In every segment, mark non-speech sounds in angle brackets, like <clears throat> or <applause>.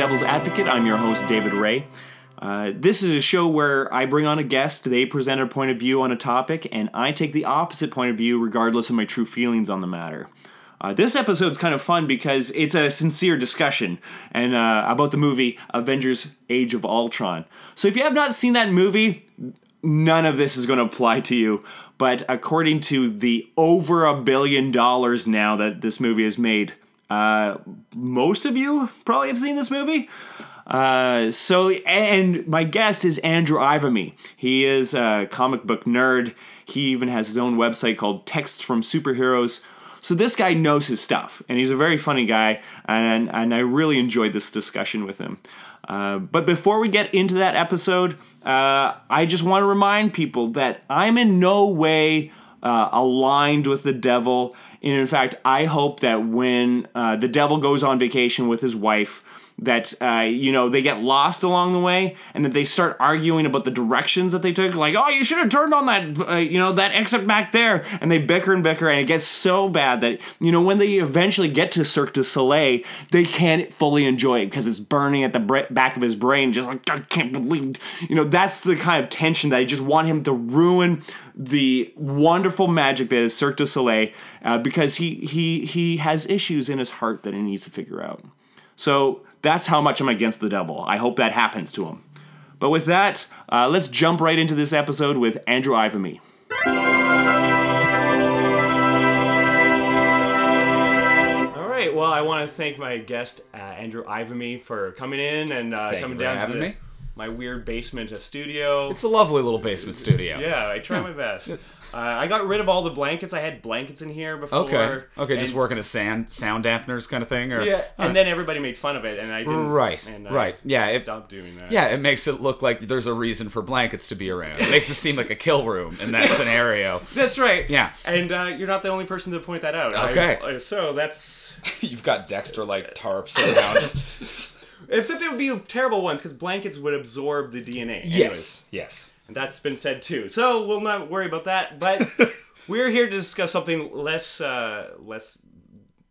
Devil's Advocate. I'm your host, David Ray. Uh, this is a show where I bring on a guest, they present a point of view on a topic, and I take the opposite point of view regardless of my true feelings on the matter. Uh, this episode's kind of fun because it's a sincere discussion and uh, about the movie Avengers: Age of Ultron. So if you have not seen that movie, none of this is going to apply to you. But according to the over a billion dollars now that this movie has made, uh, most of you probably have seen this movie. Uh, so, and my guest is Andrew Ivimey. He is a comic book nerd. He even has his own website called Texts from Superheroes. So this guy knows his stuff, and he's a very funny guy, and and I really enjoyed this discussion with him. Uh, but before we get into that episode, uh, I just want to remind people that I'm in no way uh, aligned with the devil. And in fact, I hope that when uh, the devil goes on vacation with his wife, that uh, you know they get lost along the way and that they start arguing about the directions that they took like oh you should have turned on that uh, you know that exit back there. And they bicker and bicker and it gets so bad that you know when they eventually get to Cirque du Soleil they can't fully enjoy it because it's burning at the bra- back of his brain just like I can't believe you know that's the kind of tension that I just want him to ruin the wonderful magic that is Cirque du Soleil uh, because he he he has issues in his heart that he needs to figure out. So that's how much I'm against the devil. I hope that happens to him. But with that, uh, let's jump right into this episode with Andrew Ivimey. All right. Well, I want to thank my guest, uh, Andrew Ivimey, for coming in and uh, Thank coming you for down to having the, me. My weird basement studio. It's a lovely little basement studio. yeah, I try my best. Uh, I got rid of all the blankets. I had blankets in here before. Okay. Okay. Just working as sand sound dampeners kind of thing, or Yeah, and then everybody made fun of it, and I didn't. Right, and I right. Yeah, it- stopped doing that. yeah, it makes it look like there's a reason for blankets to be around. It makes it seem like a kill room in that scenario. <laughs> That's right. Yeah. And uh, you're not the only person to point that out. Okay. uh, so that's. <laughs> You've got Dexter like tarps <laughs> around. Except it would be terrible ones because blankets would absorb the DNA. Anyways, yes. Yes. And that's been said too. So we'll not worry about that. But <laughs> we're here to discuss something less, uh, less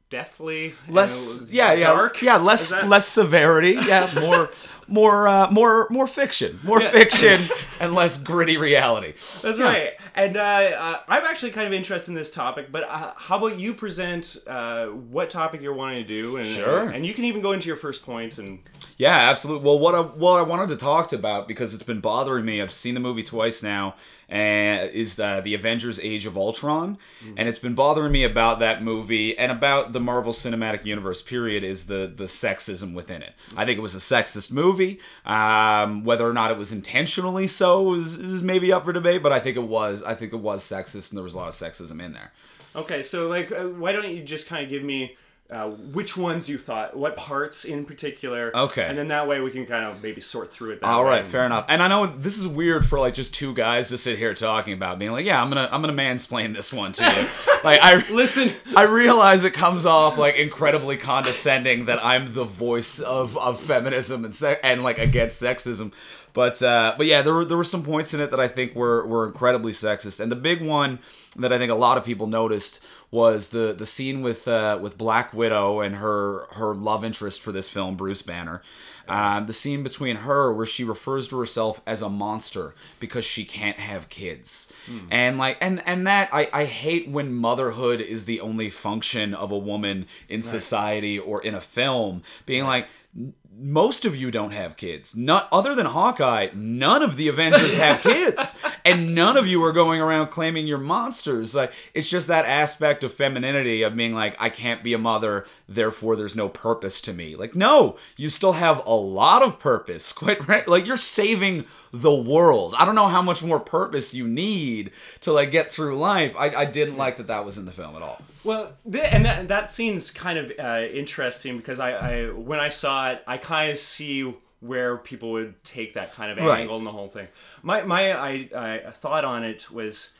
deathly. Less. Yeah. Yeah. Dark. Yeah. Less. Less severity. Yeah. More. <laughs> More. Uh, more. More fiction. More fiction and less gritty reality. That's Yeah. right. And uh, uh, I'm actually kind of interested in this topic, but uh, how about you present uh, what topic you're wanting to do? And, Sure. And you can even go into your first points and Yeah, absolutely. Well, what I what I wanted to talk about because it's been bothering me. I've seen the movie twice now, and is uh, the Avengers: Age of Ultron, and it's been bothering me about that movie and about the Marvel Cinematic Universe. Period is the the sexism within it. I think it was a sexist movie. Um, whether or not it was intentionally so is, is maybe up for debate, but I think it was. I think it was sexist, and there was a lot of sexism in there. Okay, so like, uh, why don't you just kind of give me uh, which ones you thought, what parts in particular? Okay. and then that way we can kind of maybe sort through it. That All way. right, fair enough. And I know this is weird for like just two guys to sit here talking about being like, yeah, I'm gonna I'm gonna mansplain this one to you. <laughs> like I Listen, I realize it comes off like incredibly condescending that I'm the voice of, of feminism and se- and like against sexism. But uh, but yeah, there were there were some points in it that I think were were incredibly sexist. And the big one that I think a lot of people noticed was the the scene with uh, with Black Widow and her her love interest for this film, Bruce Banner. Um, the scene between her where she refers to herself as a monster because she can't have kids. And like and and that I, I hate when motherhood is the only function of a woman in society or in a film. Being like "N- most of you don't have kids. Not other than hawkeye none of the avengers have <laughs> kids. And none of you are going around claiming you're monsters. Like it's just that aspect of femininity of being like i can't be a mother therefore there's no purpose to me. Like no you still have a lot of purpose <laughs> quite right? Like you're saving the world. I don't know how much more purpose you need to like get through life. I, I didn't like that that was in the film at all well, th- and that that scene's kind of uh, interesting because I, I when I saw it, I kind of see where people would take that kind of Right. angle and the whole thing. My my I, I thought on it was.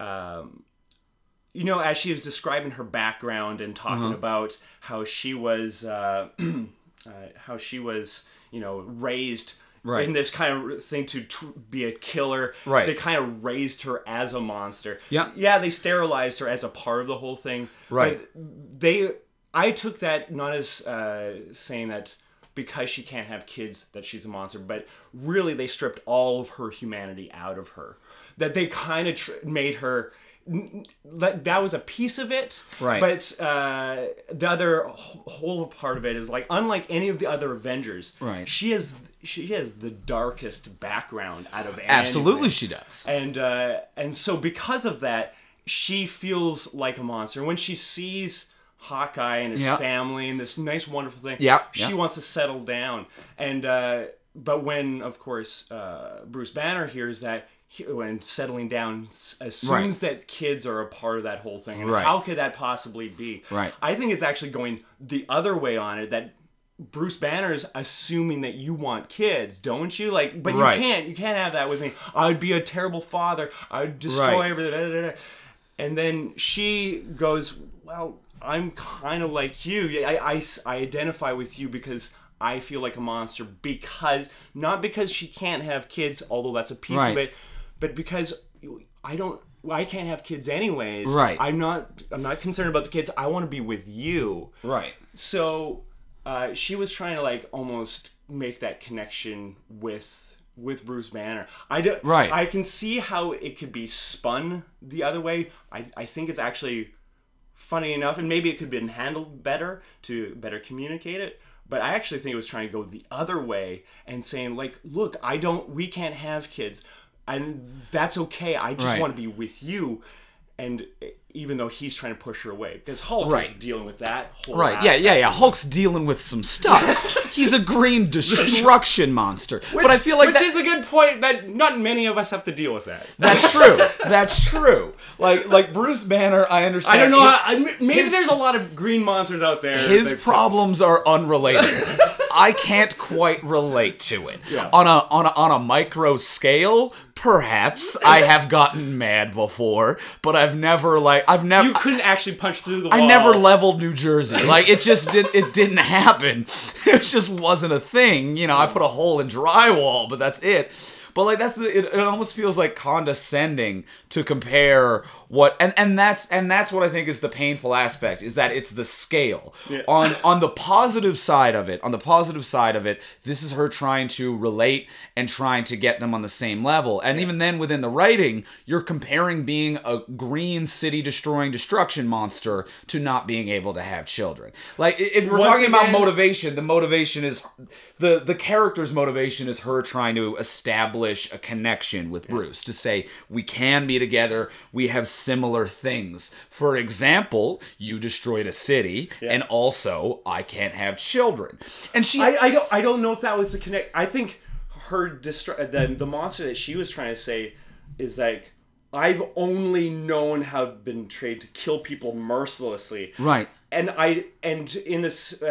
Um, you know, as she was describing her background and talking Uh-huh. about how she was, uh, <clears throat> uh, how she was, you know, raised Right. in this kind of thing to tr- be a killer. Right. They kind of raised her as a monster. Yeah. Yeah, they sterilized her as a part of the whole thing. Right. But they, I took that not as uh, saying that because she can't have kids that she's a monster, but really they stripped all of her humanity out of her. That they kind of tr- made her. N- That was a piece of it, Right. But uh, the other whole part of it is like, unlike any of the other Avengers, Right. She is she has the darkest background out of Absolutely, she does. and uh, and so because of that, she feels like a monster. When she sees Hawkeye and his Yeah. family and this nice, wonderful thing, Yeah, she yeah. wants to settle down. And uh, but when, of course, uh, Bruce Banner hears that. When settling down, s- assumes Right. that kids are a part of that whole thing, and Right. how could that possibly be? Right. I think it's actually going the other way on it. That Bruce Banner's assuming that you want kids, don't you? Like, but Right. you can't. You can't have that with me. I would be a terrible father. I would destroy everything. da, da, da. And then she goes, "Well, I'm kind of like you. I, I, I identify with you because." I feel like a monster because not because she can't have kids, although that's a piece of it, but because I don't I can't have kids anyways. Right. I'm not I'm not concerned about the kids. I want to be with you. Right. So uh, she was trying to like almost make that connection with with Bruce Banner. I do, Right. I can see how it could be spun the other way. I I think it's actually funny enough, and maybe it could have been handled better to better communicate it. But I actually think it was trying to go the other way and saying like, look, I don't, we can't have kids, and that's okay. I just Right. want to be with you. And even though he's trying to push her away, because Hulk Right. is dealing with that Right. Yeah, yeah, yeah. Hulk's dealing with some stuff. <laughs> He's a green <laughs> destruction monster. but I feel like which that, is a good point that not many of us have to deal with that. that's <laughs> true. That's true. Like like Bruce Banner, I understand. I don't know. his- I, maybe his- there's a lot of green monsters out there. his problems are unrelated. I can't quite relate to it. Yeah. On a on a on a micro scale, perhaps <laughs> I have gotten mad before, but I've never like I've never You couldn't actually punch through the wall. I never leveled New Jersey. <laughs> Like it just did it didn't happen. <laughs> It just wasn't a thing. You know, I put a hole in drywall, but that's it. But like that's the, it, it almost feels like condescending to compare what and and that's and that's what I think is the painful aspect is that it's the scale. Yeah. On on the positive side of it, on the positive side of it, this is her trying to relate and trying to get them on the same level. And even then within the writing, you're comparing being a green city destroying destruction monster to not being able to have children. Like if we're Once talking about motivation, the motivation is the the character's motivation is her trying to establish a connection with Bruce to say we can be together, we have similar things. For example, you destroyed a city and also I can't have children. And she I, I don't. I don't know if that was the connect. I think her distru- uh, the the monster that she was trying to say is like I've only known how been trained to kill people mercilessly. Right. And I and in this uh,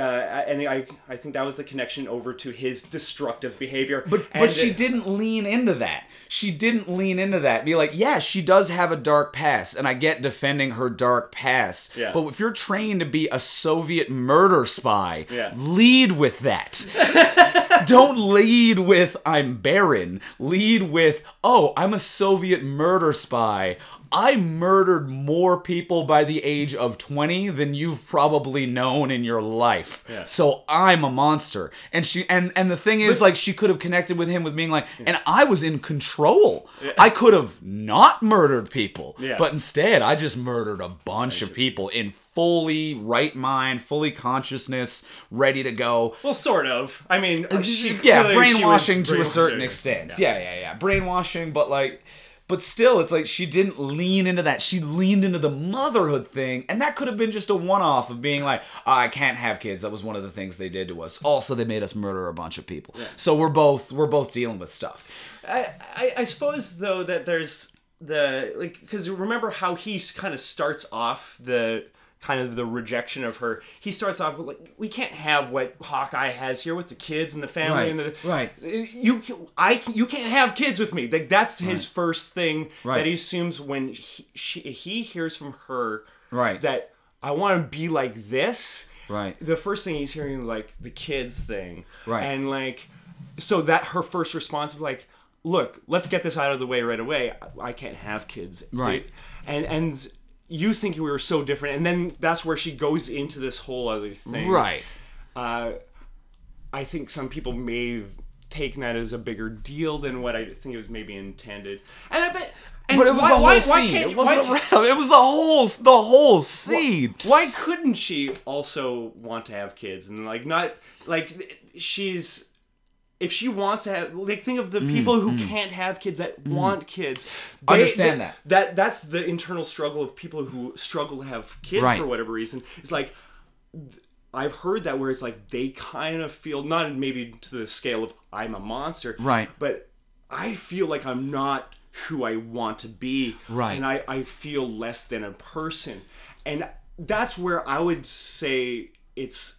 and I I think that was the connection over to his destructive behavior. But And but she it- didn't lean into that. She didn't lean into that. Be like, yeah, she does have a dark past, and I get defending her dark past. Yeah. But if you're trained to be a Soviet murder spy, Yeah. lead with that. <laughs> Don't lead with I'm barren. Lead with oh, I'm a Soviet murder spy. I murdered more people by the age of 20 than you've probably known in your life. Yeah. So I'm a monster. And she and and the thing is like she could have connected with him with being like and I was in control. I could have not murdered people. Yeah. But instead I just murdered a bunch of people in fully right mind, fully consciousness, ready to go. well, sort of. I mean, she, Uh, yeah, she brainwashing to a certain extent. Yeah. yeah, yeah, Brainwashing, but like but still it's like she didn't lean into that. She leaned into the motherhood thing, and that could have been just a one-off of being like, oh, I can't have kids. That was one of the things they did to us. Also, they made us murder a bunch of people. So we're both we're both dealing with stuff. I, I, I suppose though that there's the like because remember how he kind of starts off the kind of the rejection of her. He starts off with like we can't have what Hawkeye has here with the kids and the family Right, and the right. You I you can't have kids with me. Like that's his first thing Right. that he assumes when he, she, he hears from her Right. that I want to be like this. Right. The first thing he's hearing is like the kids thing. Right. And like so that her first response is like look let's get this out of the way right away i, I can't have kids Right. and and you think we were so different and then that's where she goes into this whole other thing Right. uh I think some people may have taken that as a bigger deal than what I think it was maybe intended. And I bet. And But it was why, the whole why, scene. why it wasn't why, around. It was the whole the whole scene. why couldn't she also want to have kids and like not like she's if she wants to have like think of the Mm, people who can't have kids that want kids Understand that. that. that that's the internal struggle of people who struggle to have kids Right. for whatever reason it's like th- I've heard that where it's like they kind of feel not maybe to the scale of I'm a monster Right. but I feel like I'm not who I want to be Right. and I, I feel less than a person and that's where I would say it's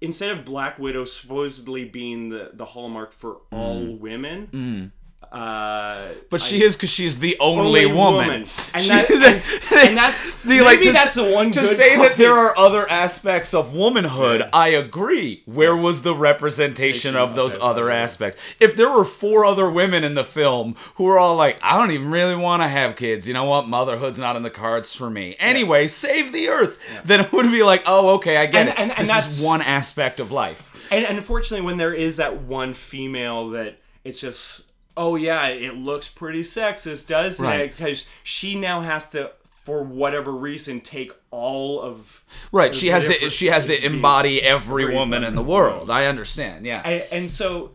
instead of Black Widow supposedly being the, the hallmark for all Mm. women, uh, But she is because she's the only, woman. and, that, and, and that's <laughs> The, maybe like, to, that's the one to say that there are other aspects of womanhood. Yeah. I agree. Where was the representation of those other aspects? If there were four other women in the film who were all like, "I don't even really want to have kids," you know what? Motherhood's not in the cards for me. Anyway, save the earth. Then it would be like, "Oh, okay, I get And- it. and- this that's- is one aspect of life." And unfortunately, when there is that one female that it's just, oh yeah, it looks pretty sexist, doesn't Right. it? Because she now has to, for whatever reason, take all of Right. She has to. She has to embody every every woman in the world. I understand. Yeah. and, and so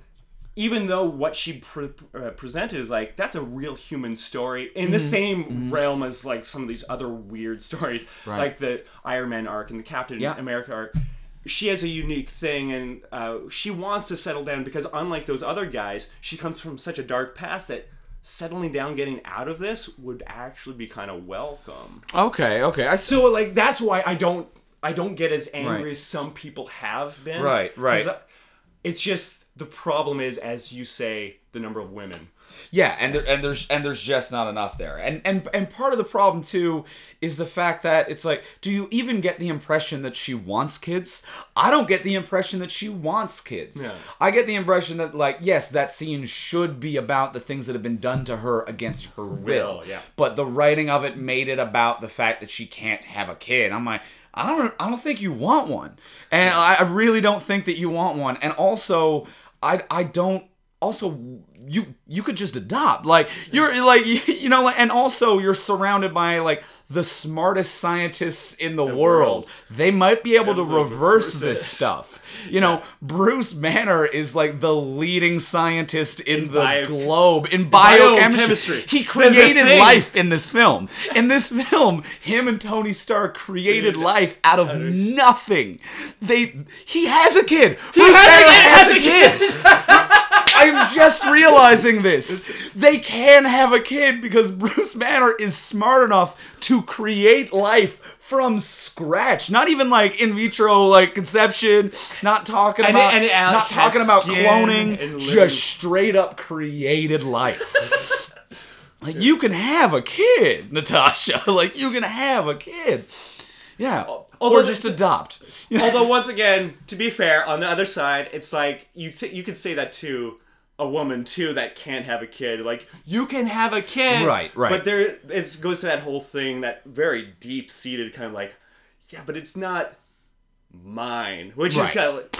even though what she pre- uh, presented is like that's a real human story in the Mm-hmm. same realm as like some of these other weird stories Right. like the iron man arc and the captain Yeah. america arc she has a unique thing and uh, she wants to settle down because unlike those other guys she comes from such a dark past that settling down getting out of this would actually be kind of welcome Okay. Okay. I so like that's why I don't I don't get as angry Right. as some people have been. Right, right I- It's just the problem is, as you say, the number of women. Yeah, and there, and there's and there's just not enough there. And and and part of the problem too is the fact that it's like, do you even get the impression that she wants kids? I don't get the impression that she wants kids. Yeah. I get the impression that like, yes, that scene should be about the things that have been done to her against her will. Will, yeah. But the writing of it made it about the fact that she can't have a kid. I'm like, I don't I don't think you want one. And I, I really don't think that you want one. And also, I I don't also you you could just adopt. Like you're like <laughs> you know like and also you're surrounded by like the smartest scientists in the, world. world. they might be able to reverse this stuff. You know bruce banner is like the leading scientist in, the bio- globe in biochemistry. biochemistry. He The- the created life in this film. In this film him and tony stark created life out of nothing. They he has a kid. Bruce banner has a kid <laughs> I'm just realizing this. They can have a kid because Bruce Banner is smart enough to create life from scratch. Not even like in vitro like conception, not talking And it- about and it not talking about cloning, just straight up created life. <laughs> like you can have a kid, Natasha. <laughs> Like you can have a kid. Yeah. although or just adopt. <laughs> Although once again, to be fair, on the other side, it's like you t- you could say that to a woman too that can't have a kid. Like you can have a kid, Right, right. But there, it goes to that whole thing, that very deep seated kind of like, yeah, but it's not mine, which Right. is kind of like,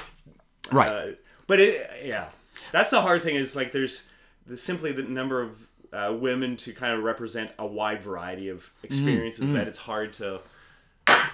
right. uh, but it, yeah, that's the hard thing is like there's the, simply the number of uh, women to kind of represent a wide variety of experiences that it's hard to.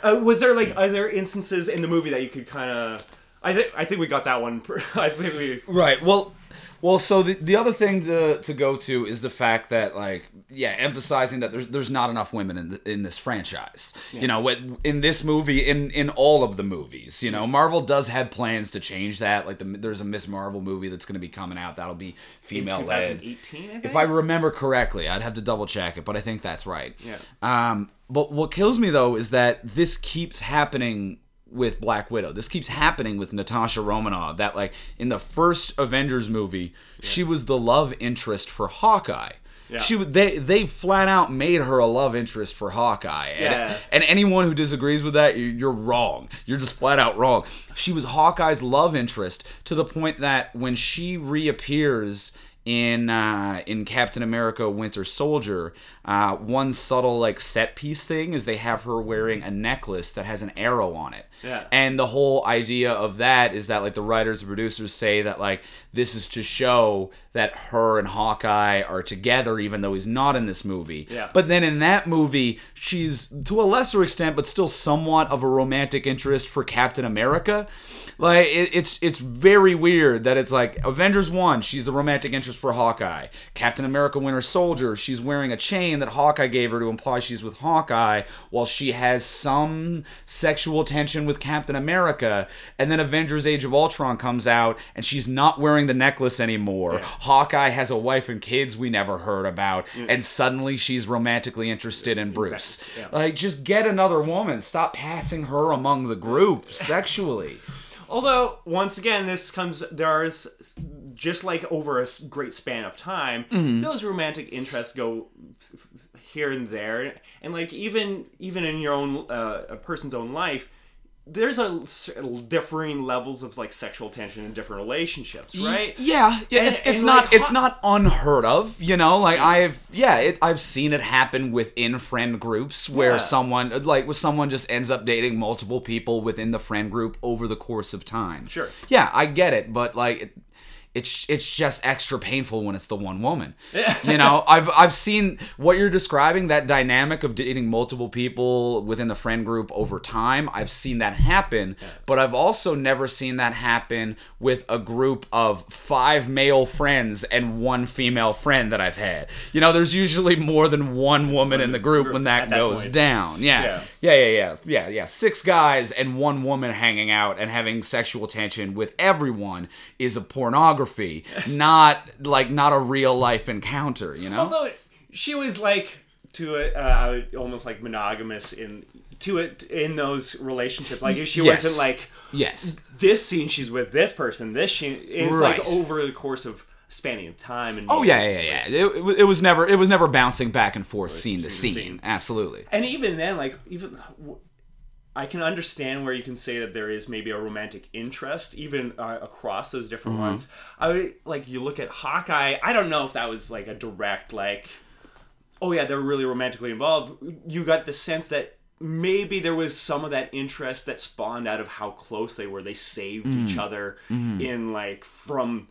Uh, was there like are there instances in the movie that you could kind of? I think I think we got that one. <laughs> I think we. Right. Well, well. So the, the other thing to, to go to is the fact that like yeah, emphasizing that there's there's not enough women in the, in this franchise. You know, in this movie, in in all of the movies. You know, Marvel does have plans to change that. Like the, there's a Miss Marvel movie that's going to be coming out that'll be female led. 2018. I think? If I remember correctly, I'd have to double check it, but I think that's right. Yeah. Um, but what kills me though is that this keeps happening with Black Widow. This keeps happening with Natasha Romanoff. That like in the first Avengers movie, she was the love interest for Hawkeye. Yeah. She they they flat out made her a love interest for Hawkeye. And, Yeah. and anyone who disagrees with that, you- you're wrong. You're just flat out wrong. She was Hawkeye's love interest to the point that when she reappears in uh, in Captain America: Winter Soldier, uh, one subtle like set piece thing is they have her wearing a necklace that has an arrow on it. Yeah. And the whole idea of that is that like the writers and producers say that like this is to show that her and Hawkeye are together even though he's not in this movie. Yeah. But then in that movie, she's to a lesser extent but still somewhat of a romantic interest for Captain America. Like it, it's it's very weird that it's like Avengers 1, she's a romantic interest for Hawkeye. Captain America Winter Soldier, she's wearing a chain that Hawkeye gave her to imply she's with Hawkeye while she has some sexual tension with Captain America. And then Avengers Age of Ultron comes out and she's not wearing the necklace anymore. Hawkeye has a wife and kids we never heard about mm. and suddenly she's romantically interested in Bruce. Yeah. Like just get another woman. Stop passing her among the group sexually. <laughs> Although once again, this comes there's just like over a great span of time, Mm-hmm. those romantic interests go here and there, and like even even in your own uh, a person's own life. There's a differing levels of like sexual tension in different relationships, right? Yeah, yeah. And- it's it's not like, it's not unheard of, you know. Like I've yeah, it, I've seen it happen within friend groups where Yeah. someone like with someone just ends up dating multiple people within the friend group over the course of time. Sure. Yeah, I get it, but like. It, it's, it's just extra painful when it's the one woman. you know, <laughs> I've I've seen what you're describing that dynamic of dating multiple people within the friend group over time. I've seen that happen, but I've also never seen that happen with a group of five male friends and one female friend that I've had. You know, there's usually more than one woman in the group when that At that goes point. down. Yeah. Yeah. Yeah, yeah, yeah, yeah, yeah. Six guys and one woman hanging out and having sexual tension with everyone is a pornography, not like not a real life encounter. You know? Although she was like to it, uh, almost like monogamous in to it in those relationships. Like if she Yes. wasn't like yes. this scene she's with this person. This she is Right. like over the course of spanning of time and Oh yeah, yeah, yeah. like- yeah. It, it was- it was never it was never bouncing back and forth scene to scene scene. to scene. Absolutely. And even then, like even I can understand where you can say that there is maybe a romantic interest even uh, across those different Mm-hmm. ones. I would like you look at Hawkeye. I don't know if that was like a direct like, oh yeah, they're really romantically involved. You got the sense that maybe there was some of that interest that spawned out of how close they were. They saved Mm. each other Mm-hmm. in like from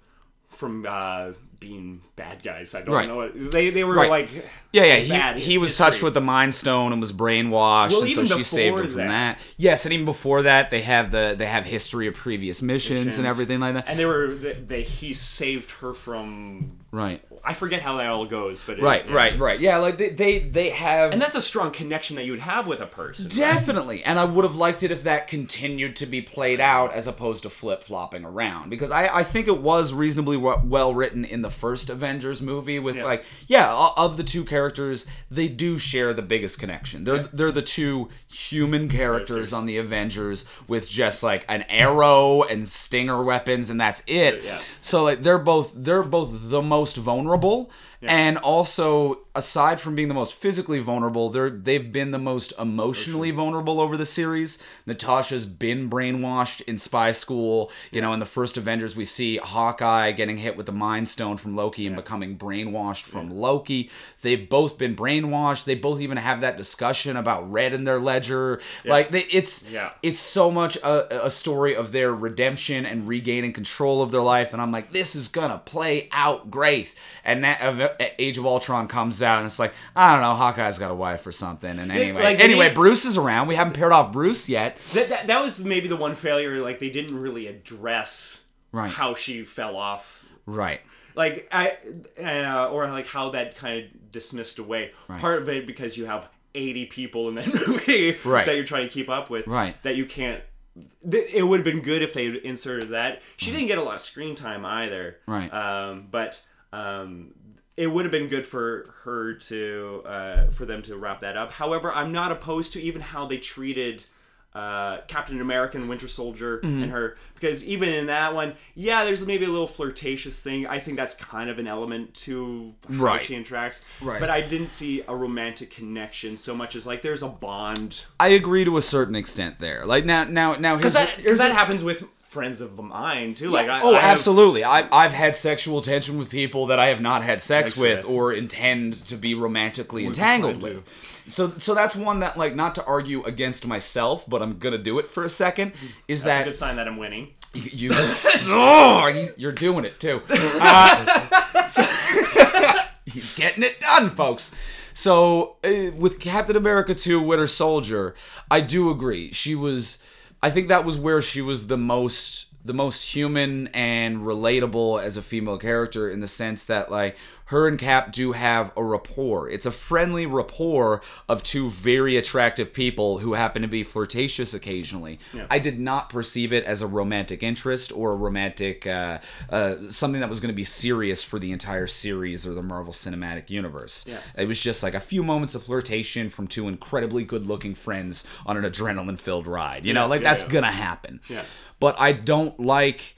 from uh being bad guys. I don't Right. know what they they were Right. like Yeah, yeah. He, he was history. touched with the Mind Stone and was brainwashed, Well, and so she saved him from that. that. Yes, and even before that, they have the they have history of previous missions, and everything like that. And they were they, they he saved her from right. I forget how that all goes, but it- Right, yeah. right, right. Yeah, like they they, they have And that's a strong connection that you would have with a person. Definitely. And I would have liked it if that continued to be played out as opposed to flip flopping around. Because I, I think it was reasonably well written in the first Avengers movie, with Yeah. like, yeah, of the two characters, they do share the biggest connection. They're, they're the two human characters on the Avengers with just like an arrow and stinger weapons, and that's it. Yeah. So like they're both they're both the most vulnerable. And also, aside from being the most physically vulnerable, they're they've been the most emotionally vulnerable over the series. Natasha's been brainwashed in spy school. You know, in the first Avengers, we see Hawkeye getting hit with the Mind Stone from Loki and becoming brainwashed from Loki. They've both been brainwashed. They both even have that discussion about red in their ledger. Like they, it's Yeah. it's so much a, a story of their redemption and regaining control of their life and i'm like this is gonna play out great and that age of ultron comes out and it's like i don't know hawkeye's got a wife or something and anyway like, anyway bruce is around we haven't paired off bruce yet That, that that was maybe the one failure. Like they didn't really address Right. how she fell off. right Like I uh, or like how that kind of dismissed away. Part of it because you have eighty people in that <laughs> movie Right. that you're trying to keep up with. Right. That you can't. It would have been good if they inserted that. She didn't get a lot of screen time either. Right. Um, but um, it would have been good for her to uh, for them to wrap that up. However, I'm not opposed to even how they treated uh, Captain America and Winter Soldier Mm-hmm. and her because even in that one, yeah, there's maybe a little flirtatious thing. I think that's kind of an element to how Right. she interacts. Right. But I didn't see a romantic connection so much as like there's a bond i agree to a certain extent there like now now now because that, that happens with friends of mine too. Like, I, oh, I have- absolutely. I, I've had sexual tension with people that I have not had sex Sex with with. or intend to be romantically entangled with. So, so that's one that, like, not to argue against myself, but I'm gonna do it for a second. Is That's a that good sign that I'm winning. you? <laughs> oh, you're doing it too. Uh, <laughs> so- <laughs> he's getting it done, folks. So uh, with Captain America 2 Winter Soldier, I do agree. She was I think that was where she was the most the most human and relatable as a female character in the sense that like her and Cap do have a rapport. It's a friendly rapport of two very attractive people who happen to be flirtatious occasionally. I did not perceive it as a romantic interest or a romantic uh, uh, something that was going to be serious for the entire series or the Marvel Cinematic Universe. Yeah. It was just like a few moments of flirtation from two incredibly good-looking friends on an adrenaline-filled ride. You know, like yeah, that's yeah. gonna happen. Yeah. But I don't like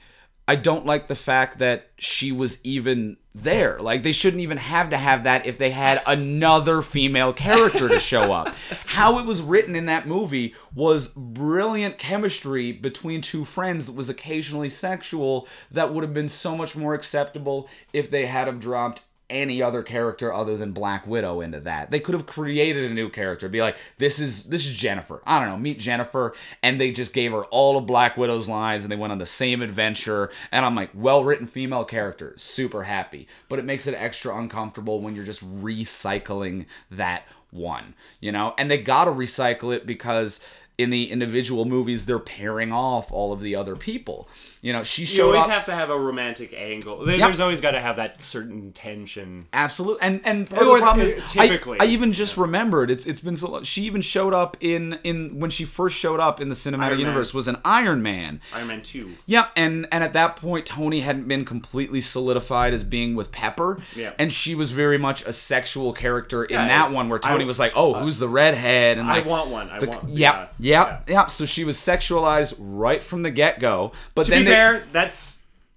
I don't like the fact that she was even there. Like they shouldn't even have to have that if they had another female character to show up. <laughs> How it was written in that movie was brilliant chemistry between two friends that was occasionally sexual that would have been so much more acceptable if they had have dropped any other character other than Black Widow into that. They could have created a new character, be like, this is this is Jennifer. I don't know, meet Jennifer, and they just gave her all of Black Widow's lines and they went on the same adventure. And I'm like, well written female character, super happy. But it makes it extra uncomfortable when you're just recycling that one, you know? And they gotta recycle it because in the individual movies they're pairing off all of the other people. You know, she You always up have to have a romantic angle. There- There's always got to have that certain tension. Absolutely, and and part Or, of the problem uh, is I, typically. I even just remembered it's it's been so long. She even showed up in in when she first showed up in the cinematic Iron Man. universe was an Iron Man. Iron Man 2. Yeah, and and at that point Tony hadn't been completely solidified as being with Pepper. Yeah. and she was very much a sexual character in Yeah, that I- one where Tony I- was like, "Oh, who's the redhead?" And I want one. I the- want. yeah, yeah, yeah, yeah, So she was sexualized right from the get go. But To then be they- fair, that's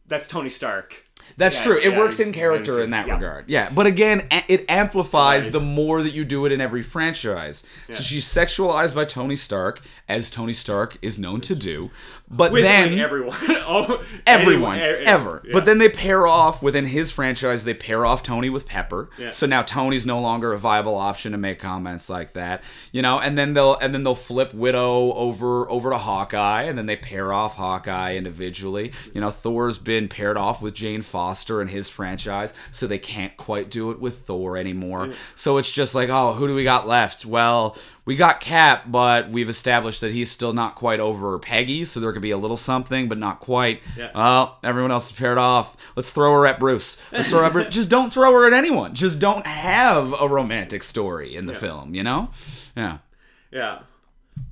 that's Tony Stark. That's Yeah, true. It yeah, works in character in that yeah. regard. Yeah. But again, a- it amplifies Right. the more that you do it in every franchise. So she's sexualized by Tony Stark, as Tony Stark is known to do. But With then like, everyone. <laughs> oh, everyone anyone, ever. Eh, eh, yeah. But then they pair off within his franchise. They pair off Tony with Pepper. Yeah. So now Tony's no longer a viable option to make comments like that, you know. And then they'll and then they'll flip Widow over over to Hawkeye, and then they pair off Hawkeye individually. You know, Thor's been paired off with Jane Foster in his franchise, so they can't quite do it with Thor anymore. So it's just like, oh, who do we got left? Well. We got Cap, but we've established that he's still not quite over Peggy, so there could be a little something, but not quite. Yeah. Oh, everyone else is paired off. Let's throw her at Bruce. Let's throw her at Bruce. <laughs> Just don't throw her at anyone. Just don't have a romantic story in the film, you know? Yeah. Yeah,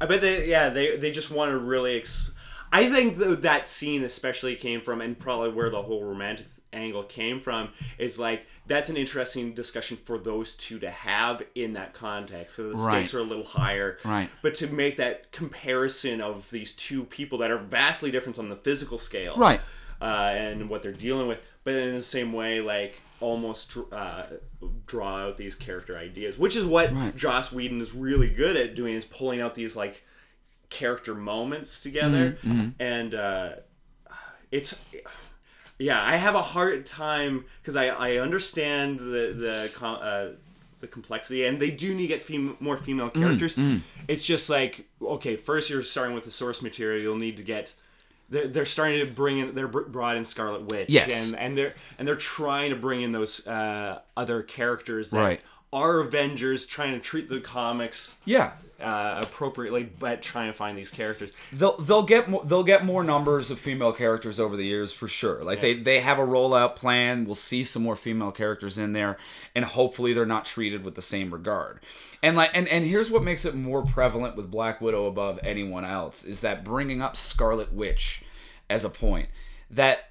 I bet they. Yeah, they they just want to really. Ex- I think th- that scene especially came from, and probably where the whole romantic angle came from, is like that's an interesting discussion for those two to have in that context. So the stakes Right. are a little higher. Right. But to make that comparison of these two people that are vastly different on the physical scale. Right. Uh, and what they're dealing with, but in the same way, like almost uh, draw out these character ideas, which is what Right. Joss Whedon is really good at doing, is pulling out these like character moments together, Mm-hmm, and uh, it's yeah, I have a hard time because I I understand the the com- uh, the complexity, and they do need to get fem- more female Mm, characters. It's just like okay, first you're starting with the source material. You'll need to get. They're, they're starting to bring in. They're br- brought in Scarlet Witch, Yes. and and they're and they're trying to bring in those uh, other characters that Right. Are Avengers, trying to treat the comics Yeah. uh, appropriately, but trying to find these characters. They'll they'll get more they'll get more numbers of female characters over the years for sure. Like they they have a rollout plan. We'll see some more female characters in there, and hopefully they're not treated with the same regard. And like and and here's what makes it more prevalent with Black Widow above anyone else is that bringing up Scarlet Witch as a point that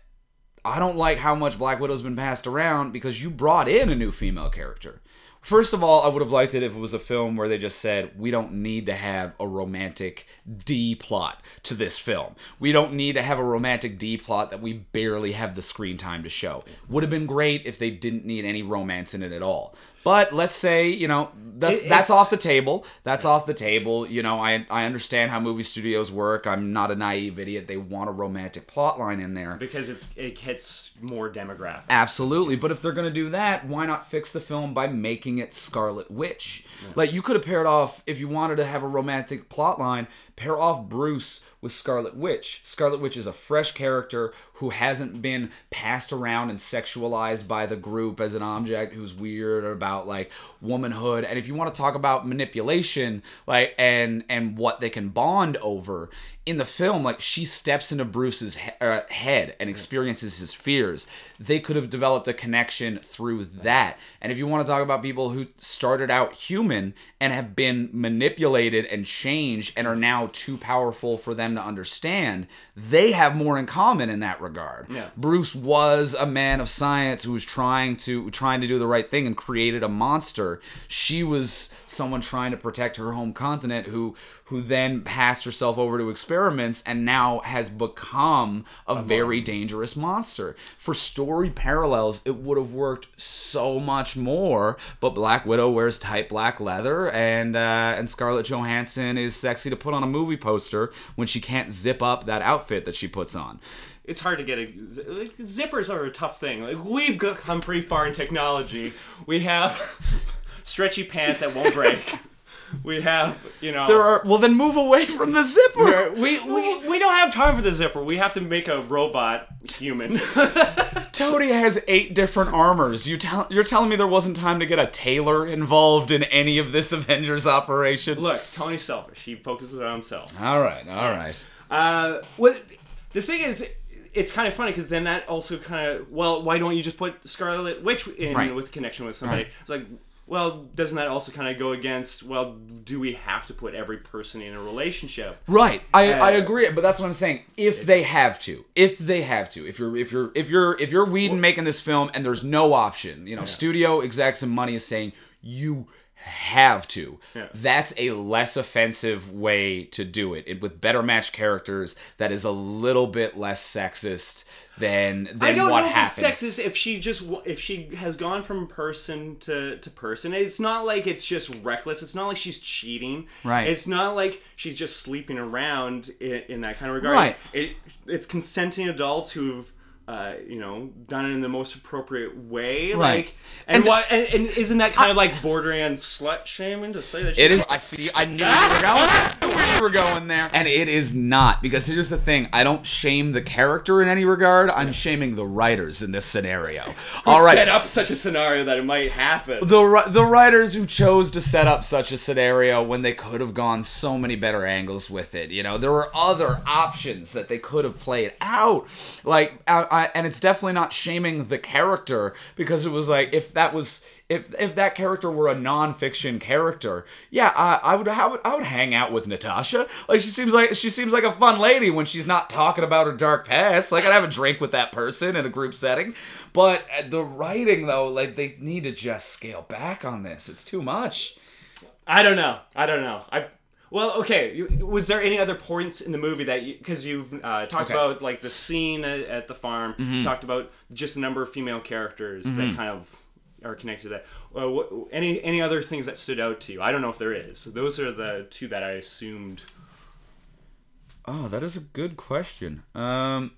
I don't like how much Black Widow's been passed around because you brought in a new female character. First of all, I would have liked it if it was a film where they just said, we don't need to have a romantic D plot to this film. We don't need to have a romantic D plot that we barely have the screen time to show. Would have been great if they didn't need any romance in it at all. But let's say you know that's It- that's off the table. That's off the table. You know, I I understand how movie studios work. I'm not a naive idiot. They want a romantic plot line in there. because it's it hits more demographic. Absolutely, but if they're gonna do that, why not fix the film by making it Scarlet Witch? Like you could have paired off if you wanted to have a romantic plot line, pair off Bruce with Scarlet Witch. Scarlet Witch is a fresh character who hasn't been passed around and sexualized by the group as an object who's weird about like womanhood. And if you want to talk about manipulation, like and and what they can bond over in the film, like she steps into Bruce's he- uh, head and experiences his fears. They could have developed a connection through that. And if you want to talk about people who started out human and have been manipulated and changed and are now too powerful for them to understand, they have more in common in that regard. Yeah. Bruce was a man of science who was trying to trying to do the right thing and created a monster. She was someone trying to protect her home continent who who then passed herself over to experiments and now has become a very dangerous monster. For story parallels, it would have worked so much more, but Black Widow wears tight black leather and uh, and Scarlett Johansson is sexy to put on a movie poster when she can't zip up that outfit that she puts on. It's hard to get a like, zippers are a tough thing. Like we've got, come pretty far in technology. We have <laughs> stretchy pants that won't break. <laughs> we have you know There are well then move away from the zipper. We, we, we don't have time for the zipper. We have to make a robot human. <laughs> Tony has eight different armors. You tell you're telling me there wasn't time to get a tailor involved in any of this Avengers operation? Look, Tony's selfish. He focuses on himself. All right, all right. Uh, what the thing is, it's kind of funny because then that also kind of well, why don't you just put Scarlet Witch in Right. with connection with somebody? Right. It's like. Well, doesn't that also kind of go against? Well, do we have to put every person in a relationship? Right, I, I Uh, agree, but that's what I'm saying. If they have to, if they have to, if you're if you're if you're if you're Whedon making this film and there's no option, you know, studio execs and money is saying you have to. Yeah. That's a less offensive way to do it. it with better matched characters that is a little bit less sexist than than I don't what know if happens. it's sexist if she just if she has gone from person to to person. It's not like it's just reckless. It's not like she's cheating. Right. It's not like she's just sleeping around in, in that kind of regard. Right. It it's consenting adults who've. Uh, you know, done in the most appropriate way, Right. like, and, And- what, and, and isn't that kind of like bordering on slut shaming to say that? It she's- is. I see. I knew you were going. <laughs> Where you were going there. And it is not because here's the thing. I don't shame the character in any regard. I'm shaming the writers in this scenario. All right. set up such a scenario that it might happen. the the writers who chose to set up such a scenario when they could have gone so many better angles with it. You know, there were other options that they could have played out. Like, I, I, and it's definitely not shaming the character because it was like if that was. If, if that character were a nonfiction character, yeah, I, I would I would I would hang out with Natasha. Like she seems like she seems like a fun lady when she's not talking about her dark past. Like I'd have a drink with that person in a group setting. But uh, the writing though, like they need to just scale back on this. It's too much. I don't know. I don't know. I well, okay. you- Was there any other points in the movie that you because you've uh, talked Okay. about like the scene at, at the farm, Mm-hmm. talked about just a number of female characters that kind of are connected to that. Uh, what, any any other things that stood out to you? I don't know if there is. Those are the two that I assumed Oh, that is a good question. Um,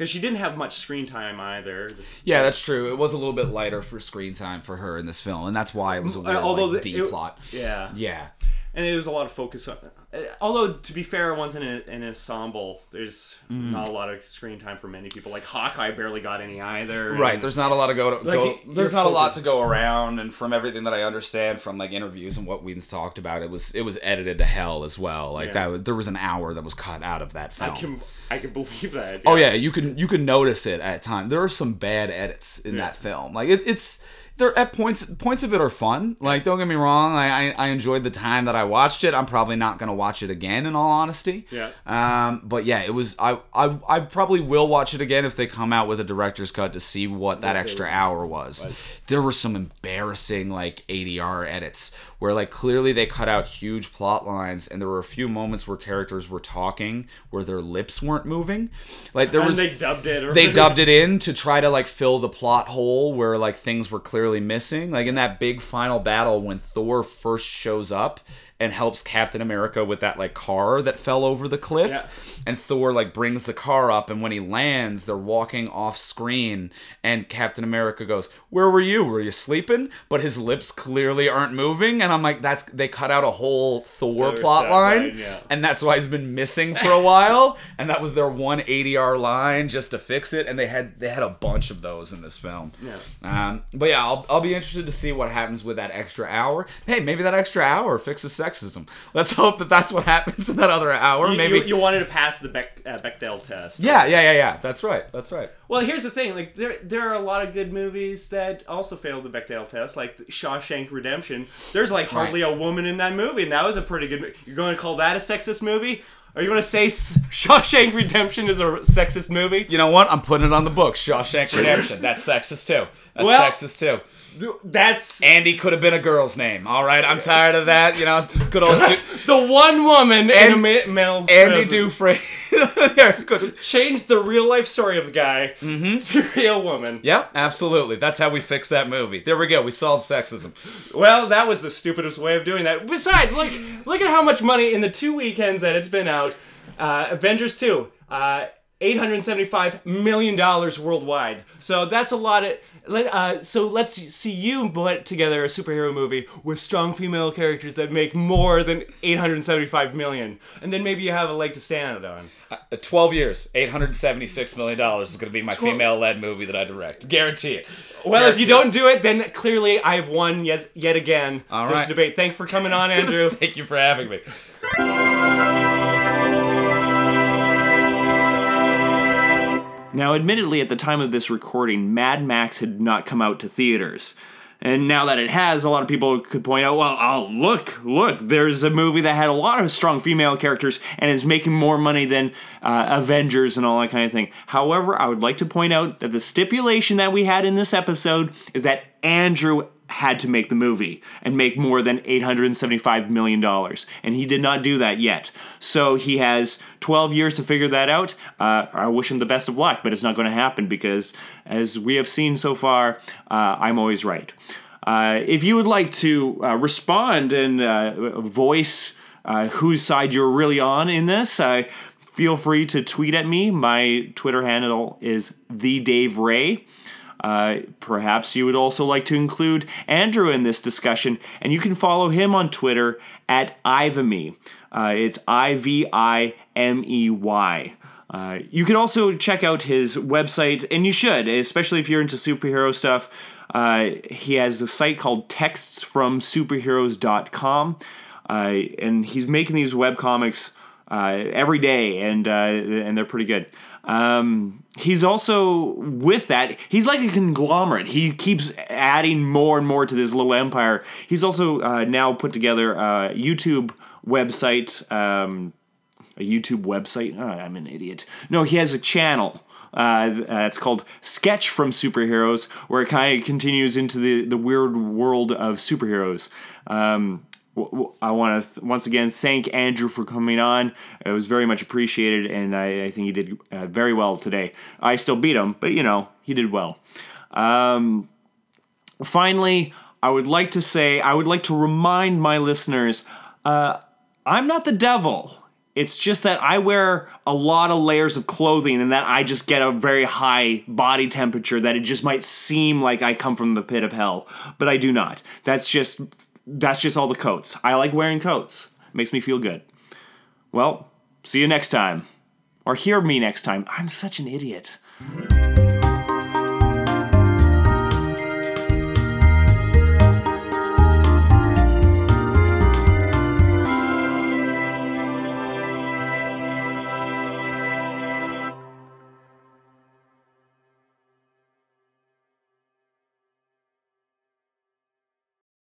because she didn't have much screen time either. yeah, that's true. It was a little bit lighter for screen time for her in this film, and that's why it was a weird, Uh, although like, the- D it- plot. Yeah, Yeah. and it was a lot of focus on. Uh, Although to be fair, once in a, an ensemble, there's Mm-hmm. not a lot of screen time for many people. Like Hawkeye barely got any either. Right, and- there's not a lot to go. To, Like, go there's not a lot to go around, and from everything that I understand from like interviews and what Whedon's talked about, it was it was edited to hell as well. Like Yeah. that, there was an hour that was cut out of that film. I can I can believe that. Oh yeah, you can you can notice it at times. There are some bad edits in Yeah. that film. Like it, it's there at points points of it are fun. Like don't get me wrong, I, I I enjoyed the time that I watched it. I'm probably not gonna watch it again in all honesty. Yeah. Um, but yeah, it was I I I probably will watch it again if they come out with a director's cut to see what that extra hour was. There were some embarrassing like ADR edits where like clearly they cut out huge plot lines and there were a few moments where characters were talking where their lips weren't moving. Like there And was they dubbed it. Or they dubbed it in to try to like fill the plot hole where like things were clearly missing. Like in that big final battle when Thor first shows up and helps Captain America with that like car that fell over the cliff. Yeah. And Thor like brings the car up and when he lands, they're walking off screen and Captain America goes, "Where were you? Were you sleeping?" But his lips clearly aren't moving and I'm like that's they cut out a whole Thor plot line line, yeah. and that's why he's been missing for a while <laughs> and that was their one ADR line just to fix it and they had they had a bunch of those in this film Yeah. um, but yeah I'll, I'll be interested to see what happens with that extra hour hey maybe that extra hour fixes sexism let's hope that that's what happens in that other hour You, maybe you, you wanted to pass the Beck, uh, Bechdel test. yeah yeah yeah yeah that's right that's right Well, here's the thing: like there, there are a lot of good movies that also failed the Bechdel test, like Shawshank Redemption. There's like hardly a woman in that movie, and that was a pretty good. mo- You're going to call that a sexist movie? Are you going to say Shawshank Redemption is a sexist movie? you know what I'm putting it on the books Shawshank Redemption that's sexist too that's Well- sexist too That's Andy could have been a girl's name all right I'm tired of that you know good old du- <laughs> the one woman in a ma- male. Andy. Dufresne yeah, <laughs> good. changed the real life story of the guy Mm-hmm. to real woman. Yeah, absolutely. That's how we fix that movie. There we go. We solved sexism. Well, that was the stupidest way of doing that. Besides, look, look at how much money in the two weekends that it's been out. Uh, Avengers 2, uh, $875 million worldwide. So that's a lot of. Let, uh, so let's see you put together a superhero movie with strong female characters that make more than 875 million, and then maybe you have a leg to stand on. Uh, 12 years, $876 million is going to be my female led movie that I direct. Guarantee it. Well, if you Guarantee don't do it, then clearly I've won yet yet again All this right. debate. Thanks for coming on, Andrew. <laughs> Thank you for having me. Now, admittedly, at the time of this recording, Mad Max had not come out to theaters. And now that it has, a lot of people could point out, well, oh, look, look, there's a movie that had a lot of strong female characters and is making more money than uh, Avengers and all that kind of thing. However, I would like to point out that the stipulation that we had in this episode is that Andrew had to make the movie and make more than $875 million. And he did not do that yet. So he has 12 years to figure that out. Uh, I wish him the best of luck, but it's not going to happen because, as we have seen so far, uh, I'm always right. Uh, if you would like to uh, respond and uh, voice uh, whose side you're really on in this, feel free to tweet at me. My Twitter handle is the Dave Ray. Uh, perhaps you would also like to include Andrew in this discussion, and you can follow him on Twitter at Ivimey. Uh, it's I V I M E Y. Uh, you can also check out his website, and you should, especially if you're into superhero stuff. Uh, he has a site called textsfromsuperheroes.com, uh, and he's making these webcomics uh, every day, and uh, and they're pretty good. Um, he's also with that. He's like a conglomerate. He keeps adding more and more to this little empire. He's also uh, now put together a YouTube website. Um, a YouTube website. Oh, I'm an idiot. No, he has a channel. Uh, uh, it's called Sketch from Superheroes, where it kind of continues into the, the weird world of superheroes. Um, I want to th- once again thank Andrew for coming on. It was very much appreciated, and I, I think he did uh, very well today. I still beat him, but you know, he did well. Um, finally, I would like to say, I would like to remind my listeners uh, I'm not the devil. It's just that I wear a lot of layers of clothing and that I just get a very high body temperature that it just might seem like I come from the pit of hell, but I do not. That's just that's just all the coats. I like wearing coats. makes me feel good. Well, see you next time. Or hear me next time. I'm such an idiot.